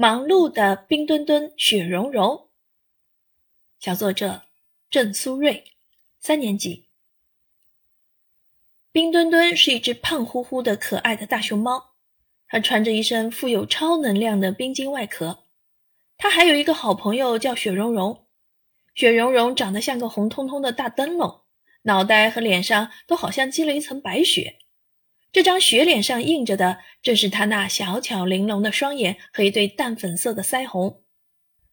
忙碌的冰墩墩、雪融融。小作者郑苏瑞，三年级。冰墩墩是一只胖乎乎的可爱的大熊猫，它穿着一身富有超能量的冰晶外壳。它还有一个好朋友叫雪融融，雪融融长得像个红彤彤的大灯笼，脑袋和脸上都好像积了一层白雪。这张雪脸上印着的，正是他那小巧玲珑的双眼和一对淡粉色的腮红。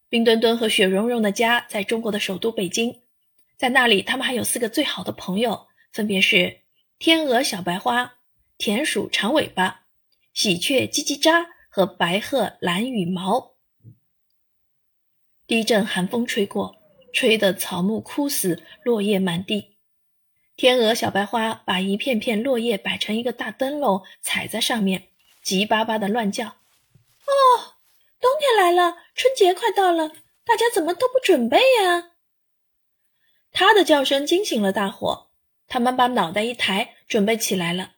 冰墩墩和雪融融的家在中国的首都北京，在那里，他们还有四个最好的朋友，分别是。天鹅小白花、田鼠长尾巴、喜鹊叽叽喳和白鹤蓝羽毛。第一阵寒风吹过，吹得草木枯死，落叶满地。天鹅小白花把一片片落叶摆成一个大灯笼，踩在上面，急巴巴的乱叫：“哦，冬天来了，春节快到了，大家怎么都不准备呀？”它的叫声惊醒了大伙。他们把脑袋一抬，准备起来了。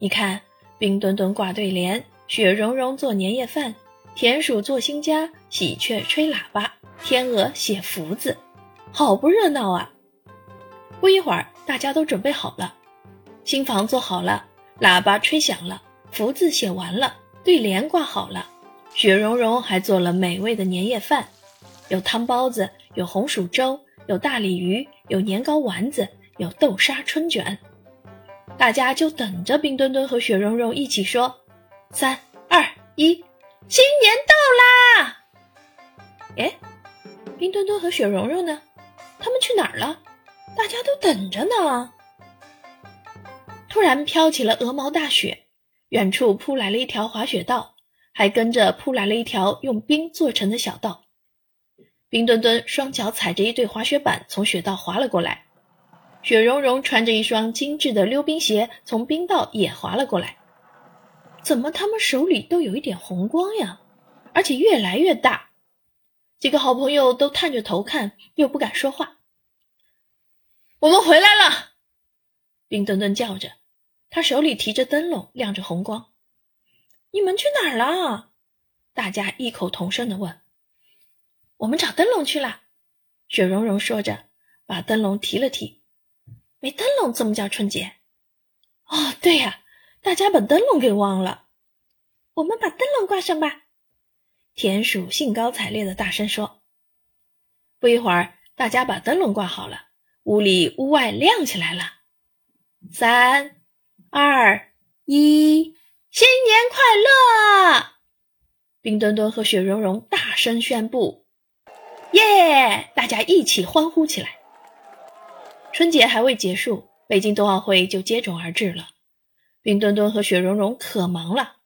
你看，冰墩墩挂对联，雪融融做年夜饭，田鼠做新家，喜鹊吹喇叭，天鹅写福字，好不热闹啊！不一会儿，大家都准备好了，新房做好了，喇叭吹响了，福字写完了，对联挂好了，雪融融还做了美味的年夜饭，有汤包子，有红薯粥，有大鲤鱼，有年糕丸子。有豆沙春卷，大家就等着冰墩墩和雪融融一起说：“三二一，新年到啦！”哎，冰墩墩和雪融融呢？他们去哪儿了？大家都等着呢。突然飘起了鹅毛大雪，远处铺来了一条滑雪道，还跟着铺来了一条用冰做成的小道。冰墩墩双脚踩着一对滑雪板，从雪道滑了过来。雪融融穿着一双精致的溜冰鞋，从冰道也滑了过来。怎么他们手里都有一点红光呀？而且越来越大。几个好朋友都探着头看，又不敢说话。我们回来了！冰墩墩叫着，他手里提着灯笼，亮着红光。你们去哪儿了？大家异口同声的问。我们找灯笼去了。雪融融说着，把灯笼提了提。没灯笼怎么叫春节？哦，对呀，大家把灯笼给忘了。我们把灯笼挂上吧。田鼠兴高采烈的大声说。不一会儿，大家把灯笼挂好了，屋里屋外亮起来了。三、二、一，新年快乐！冰墩墩和雪融融大声宣布。耶！大家一起欢呼起来。春节还未结束，北京冬奥会就接踵而至了。冰墩墩和雪融融可忙了，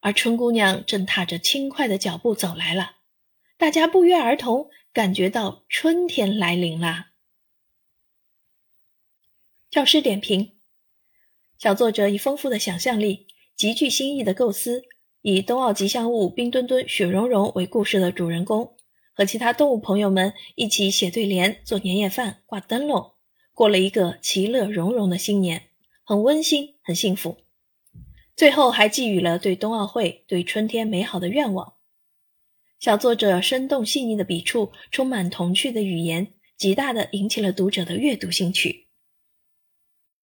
而春姑娘正踏着轻快的脚步走来了。大家不约而同感觉到春天来临啦。教师点评：小作者以丰富的想象力、极具新意的构思，以冬奥吉祥物冰墩墩、雪融融为故事的主人公，和其他动物朋友们一起写对联、做年夜饭、挂灯笼。过了一个其乐融融的新年，很温馨，很幸福。最后还寄予了对冬奥会、对春天美好的愿望。小作者生动细腻的笔触，充满童趣的语言，极大的引起了读者的阅读兴趣。